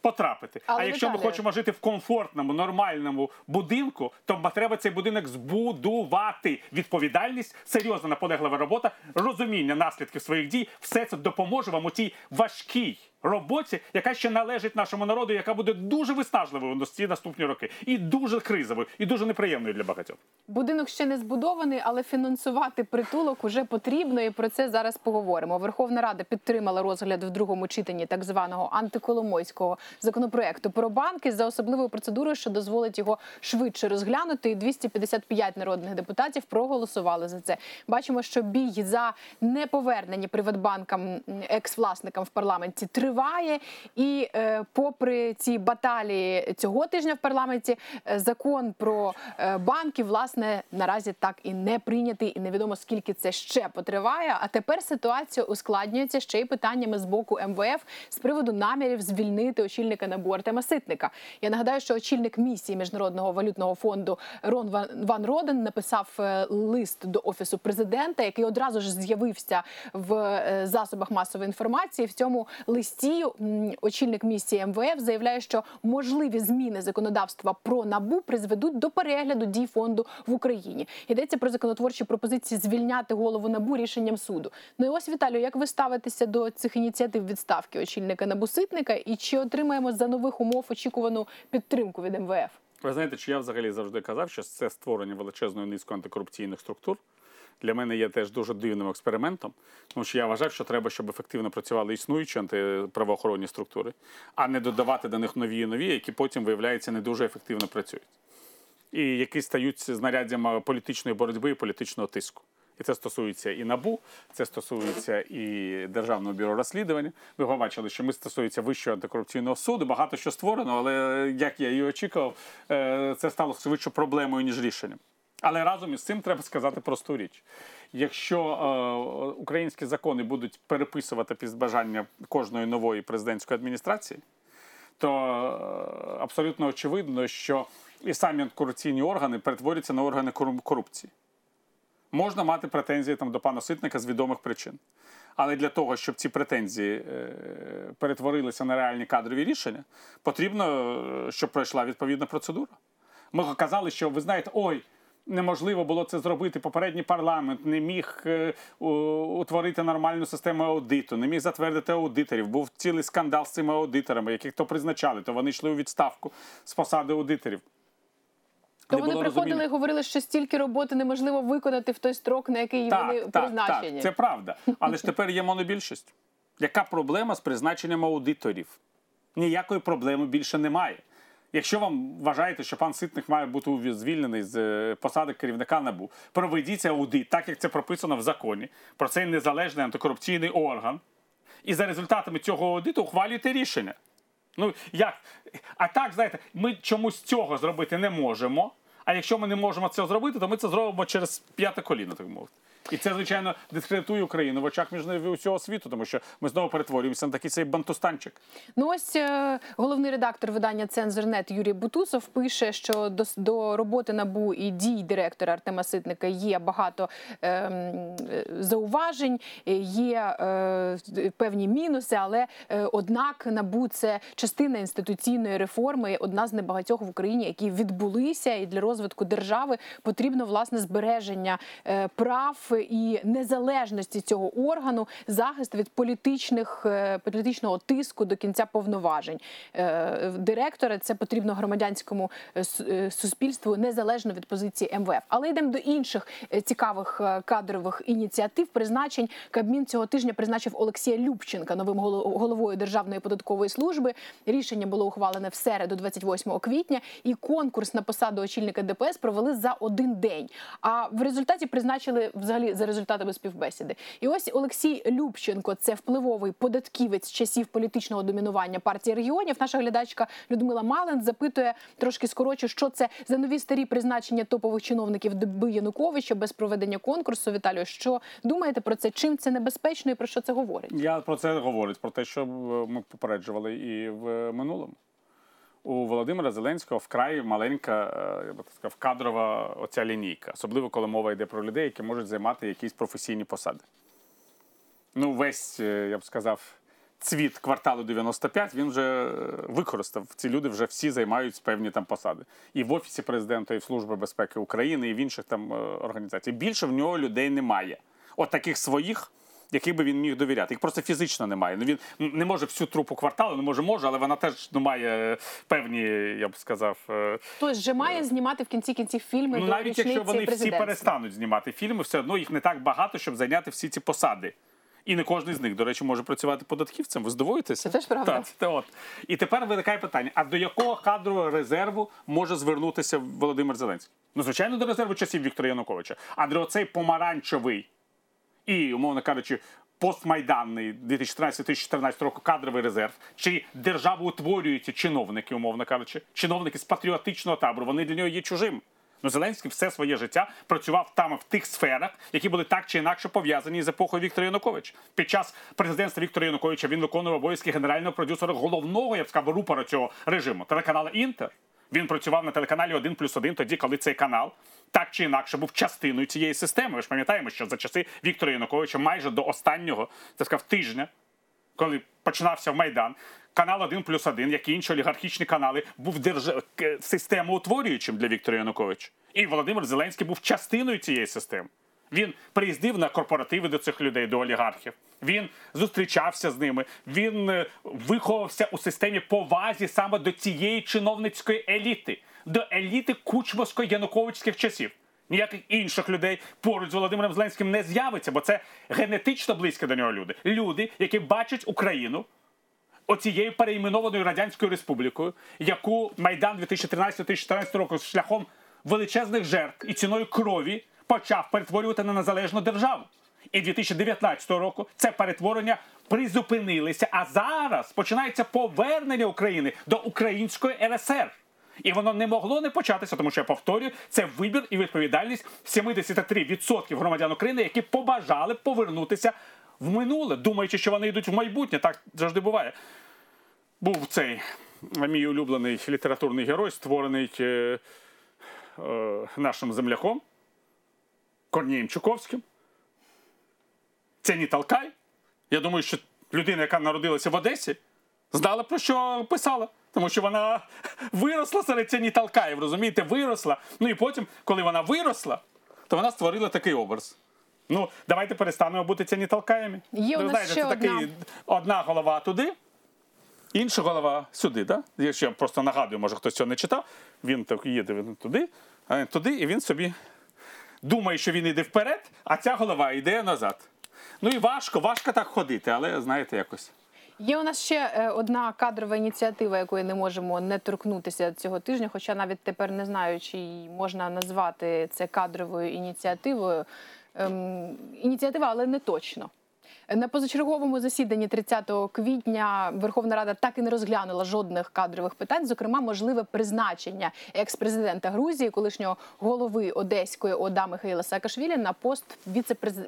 потрапити. Але, а якщо ми хочемо жити в комфортному, нормальному будинку, то треба цей будинок збудувати. Відповідальність, серйозна наполеглива робота, розуміння наслідків своїх дій, все це допоможе вам у тій важкій роботі, яка ще належить нашому народу, яка буде дуже виснажливою на ці наступні роки, і дуже кризовою, і дуже неприємною для багатьох. Будинок ще не збудований, але фінансувати притулок уже потрібно, і про це зараз поговоримо. Верховна Рада підтримала розгляд в другому читанні так званого антиколомойського законопроекту про банки за особливою процедурою, що дозволить його швидше розглянути. І 255 народних депутатів проголосували за це. Бачимо, що бій за неповернення Приватбанкам екс-власникам в парламенті триває. Триває. І е, попри ці баталії цього тижня в парламенті, е, закон про е, банки власне наразі так і не прийнятий, і невідомо скільки це ще потриває. А тепер ситуація ускладнюється ще й питаннями з боку МВФ з приводу намірів звільнити очільника НАБУ Артема Ситника. Я нагадаю, що очільник місії міжнародного валютного фонду Рон Ван, Роден написав лист до офісу президента, який одразу ж з'явився в засобах масової інформації. В цьому листі м, очільник місії МВФ заявляє, що можливі зміни законодавства про набу призведуть до перегляду дій фонду в Україні. Йдеться про законотворчі пропозиції звільняти голову набу рішенням суду. Ну і ось Віталію, як ви ставитеся до цих ініціатив відставки очільника набу Ситника, і чи отримаємо за нових умов очікувану підтримку від МВФ? Ви знаєте, що я взагалі завжди казав, що це створення величезної низки антикорупційних структур. Для мене є теж дуже дивним експериментом, тому що я вважав, що треба, щоб ефективно працювали існуючі антиправоохоронні структури, а не додавати до них нові і нові, які потім, виявляється, не дуже ефективно працюють. І які стають знаряддями політичної боротьби і політичного тиску. І це стосується і НАБУ, це стосується і Державного бюро розслідування. Ви побачили, що ми стосується Вищого антикорупційного суду. Багато що створено, але як я і очікував, е, це стало швидше проблемою, ніж рішенням. Але разом із цим треба сказати просту річ: якщо е, українські закони будуть переписувати під бажання кожної нової президентської адміністрації, то е, абсолютно очевидно, що і самі антикорупційні органи перетворюються на органи корупції. Можна мати претензії там до пана Ситника з відомих причин. Але для того, щоб ці претензії е, перетворилися на реальні кадрові рішення, потрібно, е, щоб пройшла відповідна процедура. Ми казали, що ви знаєте, ой, неможливо було це зробити. Попередній парламент не міг е, утворити нормальну систему аудиту, не міг затвердити аудиторів. Був цілий скандал з цими аудиторами, яких то призначали, то вони йшли у відставку з посади аудиторів. То Не вони приходили розуміння. і говорили, що стільки роботи неможливо виконати в той строк, на який вони Так, так, призначені. так, це правда. Але ж тепер є монобільшість. Яка проблема з призначенням аудиторів? Ніякої проблеми більше немає. Якщо вам вважаєте, що пан Ситник має бути звільнений з е, посади керівника НАБУ, проведіться аудит, так як це прописано в законі, про цей незалежний антикорупційний орган. І за результатами цього аудиту ухвалюйте рішення. Ну як? А так, знаєте, ми чомусь цього зробити не можемо. А якщо ми не можемо це зробити, то ми це зробимо через п'яте коліно, так мовити. І це, звичайно, дискредитує Україну в очах між усього світу, тому що ми знову перетворюємося на такий цей бантустанчик. Ну ось е, головний редактор видання Цензорнет Юрій Бутусов пише, що до, до роботи набу і дій директора Артема Ситника є багато е, е, зауважень, е, є е, певні мінуси, але е, однак набу це частина інституційної реформи, одна з небагатьох в Україні, які відбулися, і для розвитку держави потрібно власне збереження е, прав і незалежності цього органу, захист від політичних е, політичного тиску до кінця повноважень Е, директора. Це потрібно громадянському суспільству незалежно від позиції МВФ. Але йдемо до інших цікавих кадрових ініціатив. Призначень Кабмін цього тижня призначив Олексія Любченка новим головою Державної податкової служби. Рішення було ухвалене в середу, 28 квітня, і конкурс на посаду очільника ДПС провели за один день. А в результаті призначили взагалі за результатами співбесіди. І ось Олексій Любченко, це впливовий податківець часів політичного домінування партії регіонів. Наша глядачка Людмила Малин запитує трошки скорочу, що це за нові старі призначення топових чиновників доби Януковича без проведення конкурсу. Віталію, що думаєте про це? Чим це небезпечно і про що це говорить? Я про це говорю, про те, що е, ми попереджували і в минулому. У Володимира Зеленського вкрай маленька, е, я би сказав, кадрова оця лінійка, особливо коли мова йде про людей, які можуть займати якісь професійні посади. Ну, весь, е, я б сказав, цвіт кварталу 95 він вже е, використав. Ці люди вже всі займають певні там посади. І в Офісі президента, і в Службі безпеки України, і в інших там організаціях. Більше в нього людей немає. От таких своїх. Яких би він міг довіряти, їх просто фізично немає. Ну він не може всю трупу кварталу, не може, може, але вона теж ну, має певні, я б сказав, е, Хтось же має знімати в кінці кінців фільми ну до навіть якщо вони всі перестануть знімати фільми, все одно їх не так багато, щоб зайняти всі ці посади. І не кожен з них, до речі, може працювати податківцем. Ви здивуєтеся? Це теж правда. Так, це от. І тепер виникає питання: а до якого кадрового резерву може звернутися Володимир Зеленський? Ну, звичайно, до резерву часів Віктора Януковича. А до оцей помаранчевий і, умовно кажучи, постмайданний 2013-2014 року кадровий резерв, чи державоутворюються чиновники, умовно кажучи, чиновники з патріотичного табору, вони для нього є чужим. Ну, Зеленський все своє життя працював там в тих сферах, які були так чи інакше пов'язані з епохою Віктора Януковича. Під час президентства Віктора Януковича він виконував обов'язки генерального продюсера головного, я б сказав, рупора цього режиму телеканалу Інтер. Він працював на телеканалі 1 плюс 1 тоді, коли цей канал так чи інакше був частиною цієї системи. Ви ж пам'ятаємо, що за часи Віктора Януковича майже до останнього так сказав, тижня коли починався Майдан, канал 1 плюс 1, як і інші олігархічні канали, був держ... системоутворюючим для Віктора Януковича. І Володимир Зеленський був частиною цієї системи. Він приїздив на корпоративи до цих людей, до олігархів. Він зустрічався з ними. Він е, виховався у системі повазі саме до цієї чиновницької еліти, до еліти кучмовсько-януковицьких часів. Ніяких інших людей поруч з Володимиром Зеленським не з'явиться, бо це генетично близькі до нього люди. Люди, які бачать Україну оцією переіменованою радянською республікою, яку Майдан 2013-2014 року шляхом величезних жертв і ціною крові почав перетворювати на незалежну державу. І 2019 року це перетворення призупинилися. А зараз починається повернення України до української РСР. І воно не могло не початися, тому що я повторюю, це вибір і відповідальність 73% громадян України, які побажали повернутися в минуле, думаючи, що вони йдуть в майбутнє. Так завжди буває. Був цей мій улюблений літературний герой, створений е, е, нашим земляком Корнієм Чуковським. Це не Талкай. Я думаю, що людина, яка народилася в Одесі, знала про що писала. Тому що вона виросла серед ціні Талкаїв, розумієте, виросла. Ну і потім, коли вона виросла, то вона створила такий образ. Ну, давайте перестанемо бути ціні Талкаями. Є у нас знаєте, ще це такий одна. одна голова туди, інша голова сюди. Да? Я просто нагадую, може хтось цього не читав, він так їде він туди, а він туди, і він собі думає, що він йде вперед, а ця голова йде назад. Ну і важко, важко так ходити, але знаєте, якось. Є у нас ще е, одна кадрова ініціатива, якої не можемо не торкнутися цього тижня. Хоча навіть тепер не знаю, чи можна назвати це кадровою ініціативою. Ем, ініціатива, але не точно. На позачерговому засіданні 30 квітня Верховна Рада так і не розглянула жодних кадрових питань, зокрема, можливе призначення екс-президента Грузії, колишнього голови Одеської ОДА Михайла Саакашвілі на пост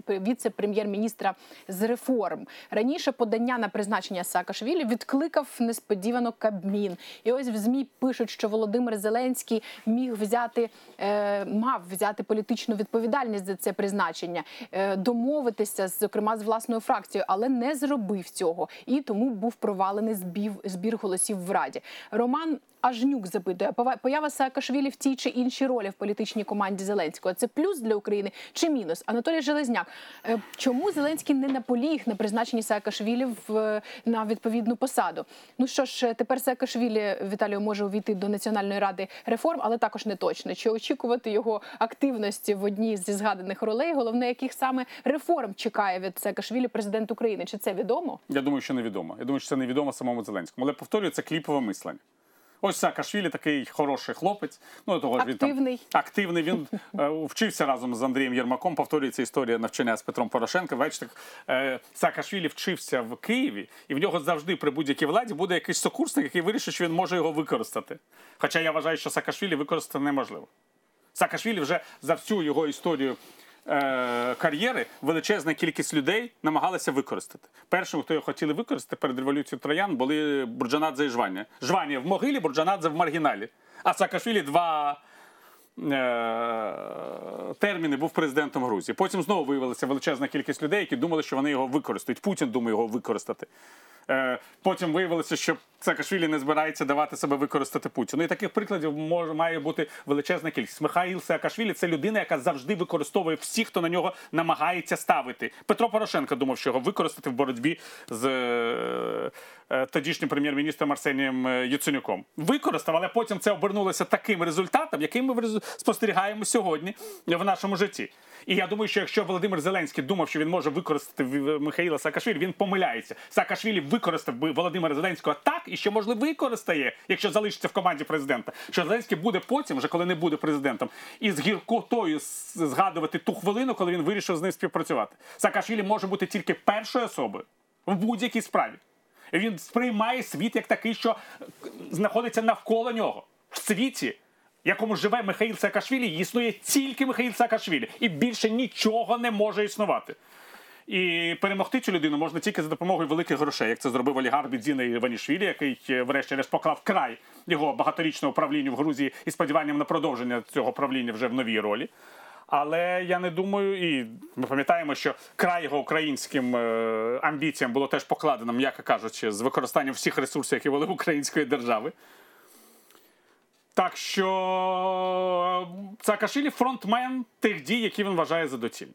віце-прем'єр-міністра з реформ. Раніше подання на призначення Саакашвілі відкликав несподівано Кабмін. І ось в змі пишуть, що Володимир Зеленський міг взяти, е, мав взяти політичну відповідальність за це призначення, е, домовитися, зокрема, з власною фракцією, але не зробив цього. І тому був провалений збів, збір голосів в Раді. Роман Ажнюк запитує, «Пова- поява Саакашвілі в тій чи іншій ролі в політичній команді Зеленського. Це плюс для України чи мінус? Анатолій Железняк, е, чому Зеленський не наполіг на призначенні Саакашвілі в е, на відповідну посаду? Ну що ж, тепер Саакашвілі Віталію може увійти до Національної ради реформ, але також не точно. Чи очікувати його активності в одній зі згаданих ролей? Головне, яких саме реформ чекає від Саакашвілі президент України? Чи це відомо? Я думаю, що невідомо. Я думаю, що це невідомо самому Зеленському. Але повторюю, це кліпове мислення. Ось Саакашвілі такий хороший хлопець. Ну того ж він Активний. там активний. Він е, вчився разом з Андрієм Єрмаком. Повторюється історія навчання з Петром Порошенком. Бачите, е, Саакашвілі вчився в Києві, і в нього завжди при будь-якій владі буде якийсь сокурсник, який вирішить, що він може його використати. Хоча я вважаю, що Саакашвілі використати неможливо. Саакашвілі вже за всю його історію е, кар'єри величезна кількість людей намагалася використати. Першим, хто його хотіли використати перед революцією троян, були Бурджанадзе і жвання Жваня в могилі, Бурджанадзе в маргіналі. А Саакашвілі два. Е, Терміни був президентом Грузії. Потім знову виявилася величезна кількість людей, які думали, що вони його використають. Путін думає його використати. Е, Потім виявилося, що Саакашвілі не збирається давати себе використати Путіну. І таких прикладів може має бути величезна кількість. Михаїл Саакашвілі це людина, яка завжди використовує всіх, хто на нього намагається ставити. Петро Порошенко думав, що його використати в боротьбі з е, тодішнім прем'єр-міністром Арсенієм Яценюком. Використав, але потім це обернулося таким результатом, яким ми спостерігаємо сьогодні в нашому житті. І я думаю, що якщо Володимир Зеленський думав, що він може використати Михаїла Саакашвілі, він помиляється. Саакашвілі використав би Володимира Зеленського так і ще можливо використає, якщо залишиться в команді президента. Що Зеленський буде потім, вже коли не буде президентом, і з гіркотою згадувати ту хвилину, коли він вирішив з ним співпрацювати. Саакашвілі може бути тільки першою особою в будь-якій справі. Він сприймає світ як такий, що знаходиться навколо нього. В світі, якому живе Михаїл Саакашвілі, існує тільки Михаїл Саакашвілі. І більше нічого не може існувати. І перемогти цю людину можна тільки за допомогою великих грошей, як це зробив олігарх Бідзіна Іванішвілі, який е, врешті-решт поклав край його багаторічного правління в Грузії і сподіванням на продовження цього правління вже в новій ролі. Але я не думаю, і ми пам'ятаємо, що край його українським е, амбіціям було теж покладено, м'яко кажучи, з використанням всіх ресурсів, які були в української держави. Так що Саакашвілі фронтмен тих дій, які він вважає за доцільні.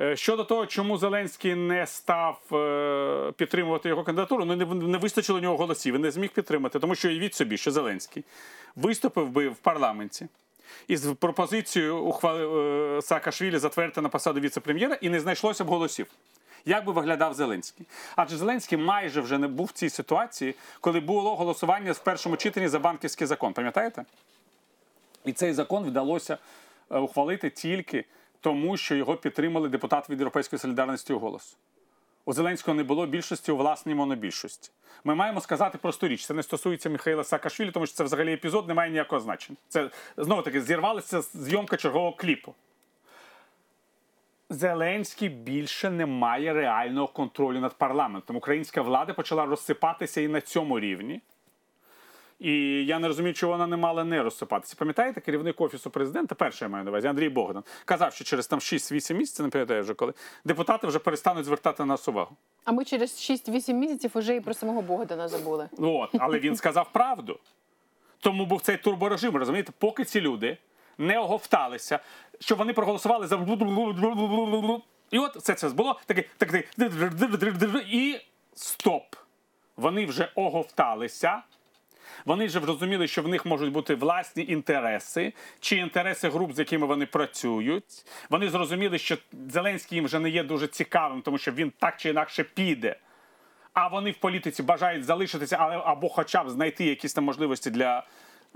Е, Щодо того, чому Зеленський не став е, підтримувати його кандидатуру, ну не, вистачило нього голосів, він не зміг підтримати, тому що уявіть собі, що Зеленський виступив би в парламенті із пропозицією ухвали е, Саакашвілі затвердити на посаду віце-прем'єра і не знайшлося б голосів. Як би виглядав Зеленський? Адже Зеленський майже вже не був в цій ситуації, коли було голосування в першому читанні за банківський закон. Пам'ятаєте? І цей закон вдалося е, ухвалити тільки тому, що його підтримали депутати від Європейської солідарності у голос. У Зеленського не було більшості у власній монобільшості. Ми маємо сказати просту річ. Це не стосується Михайла Саакашвілі, тому що це взагалі епізод не має ніякого значення. Це знову таки зірвалася зйомка чергового кліпу. Зеленський більше не має реального контролю над парламентом. Українська влада почала розсипатися і на цьому рівні. І я не розумію, чого вона не мала не розсипатися. Пам'ятаєте, керівник офісу президента, перший я маю на увазі, Андрій Богдан, казав, що через там 6-8 місяців, не пам'ятаю вже коли, депутати вже перестануть звертати на нас увагу. А ми через 6-8 місяців уже і про самого Богдана забули. От, але він сказав правду. Тому був цей турборежим, розумієте, поки ці люди не оговталися, що вони проголосували за і от все це було таке, таке, і стоп. Вони вже оговталися. Вони вже зрозуміли, що в них можуть бути власні інтереси чи інтереси груп, з якими вони працюють. Вони зрозуміли, що Зеленський їм вже не є дуже цікавим, тому що він так чи інакше піде. А вони в політиці бажають залишитися, але або хоча б знайти якісь там можливості для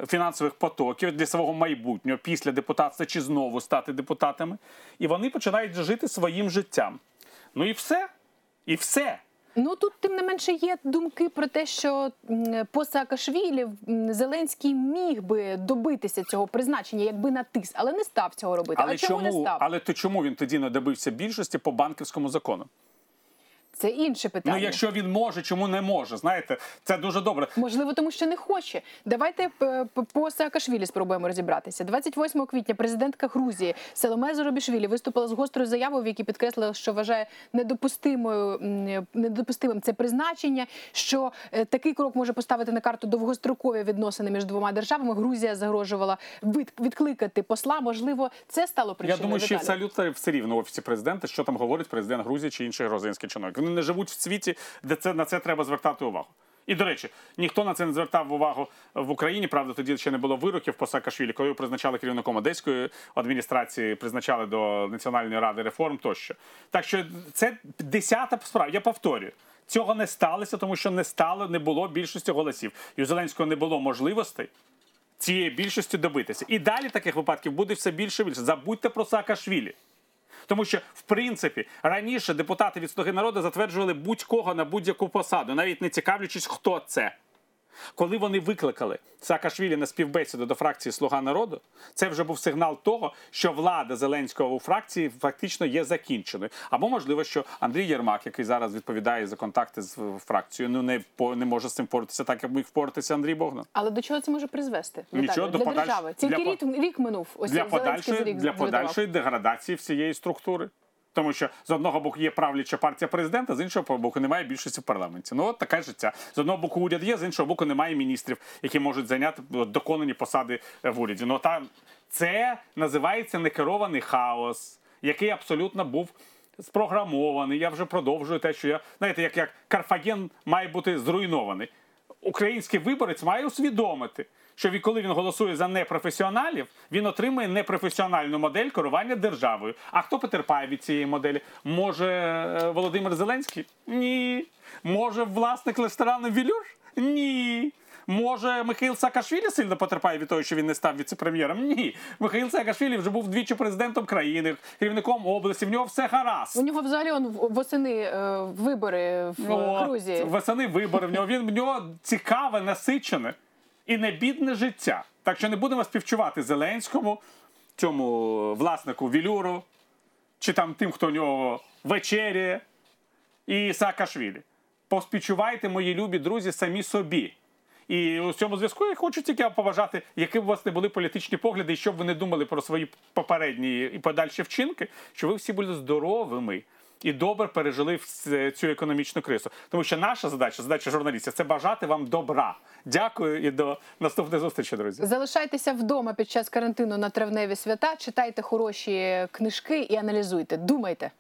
фінансових потоків для свого майбутнього після депутатства чи знову стати депутатами. І вони починають жити своїм життям. Ну і все. І все. Ну тут тим не менше є думки про те, що м, по Саакашвілі м, Зеленський міг би добитися цього призначення, якби натис, але не став цього робити. Але а чому не став? але то чому він тоді не добився більшості по банківському закону? Це інше питання. Ну, якщо він може, чому не може? Знаєте, це дуже добре. Можливо, тому що не хоче. Давайте по Саакашвілі спробуємо розібратися. 28 квітня президентка Грузії Селоме Зоробішвілі виступила з гострою заявою, в якій підкреслила, що вважає недопустимою недопустимим це призначення. Що е, такий крок може поставити на карту довгострокові відносини між двома державами. Грузія загрожувала від- відкликати посла. Можливо, це стало Я думаю, що Віталій? абсолютно все рівно в офісі президента, що там говорить президент Грузії чи інший грузинський чиновник. Вони не живуть в світі, де це на це треба звертати увагу. І до речі, ніхто на це не звертав увагу в Україні. Правда, тоді ще не було вироків по Саакашвілі, коли призначали керівником одеської адміністрації, призначали до Національної ради реформ тощо. Так що це десята справа. Я повторюю. Цього не сталося, тому що не стало, не було більшості голосів. І у Зеленського не було можливостей цієї більшості добитися. І далі таких випадків буде все більше і більше. Забудьте про Саакашвілі. Тому що, в принципі, раніше депутати від Слуги народу затверджували будь-кого на будь-яку посаду, навіть не цікавлячись, хто це. Коли вони викликали Саакашвілі на співбесіду до фракції Слуга народу, це вже був сигнал того, що влада Зеленського у фракції фактично є закінченою. Або можливо, що Андрій Єрмак, який зараз відповідає за контакти з фракцією, ну не по не може з цим впоратися так, як міг впоратися Андрій Богдан. Але до чого це може призвести? Нічого, до для подальш- держави. Тільки для рік, рік минув. Ось для подальшої, рік для подальшої деградації всієї структури. Тому що з одного боку є правляча партія президента, з іншого боку немає більшості в парламенті. Ну от таке життя. З одного боку уряд є, з іншого боку немає міністрів, які можуть зайняти доконані посади в уряді. Ну там це називається некерований хаос, який абсолютно був спрограмований. Я вже продовжую те, що я знаєте, як, як Карфаген має бути зруйнований. український виборець має усвідомити, що коли він голосує за непрофесіоналів, він отримує непрофесіональну модель керування державою. А хто потерпає від цієї моделі? Може е, Володимир Зеленський? Ні. Може власник ресторану Вілюш? Ні. Може, Михайло Саакашвілі сильно потерпає від того, що він не став віцепрем'єром? Ні. Михайло Саакашвілі вже був двічі президентом країни, керівником області. В нього все гаразд. У нього взагалі он в- восени е, вибори в О, Грузії. Восени вибори. В нього він в нього цікаве, насичене і не бідне життя. Так що не будемо співчувати Зеленському, цьому власнику Вілюру, чи там тим, хто у нього вечеряє, і Саакашвілі. Поспівчувайте, мої любі друзі, самі собі. І у цьому зв'язку я хочу тільки побажати, які б у вас не були політичні погляди, і що б ви не думали про свої попередні і подальші вчинки, що ви всі були здоровими і добре пережили цю економічну кризу. Тому що наша задача, задача журналістів, це бажати вам добра. Дякую і до наступної зустрічі, друзі. Залишайтеся вдома під час карантину на травневі свята. Читайте хороші книжки і аналізуйте. Думайте.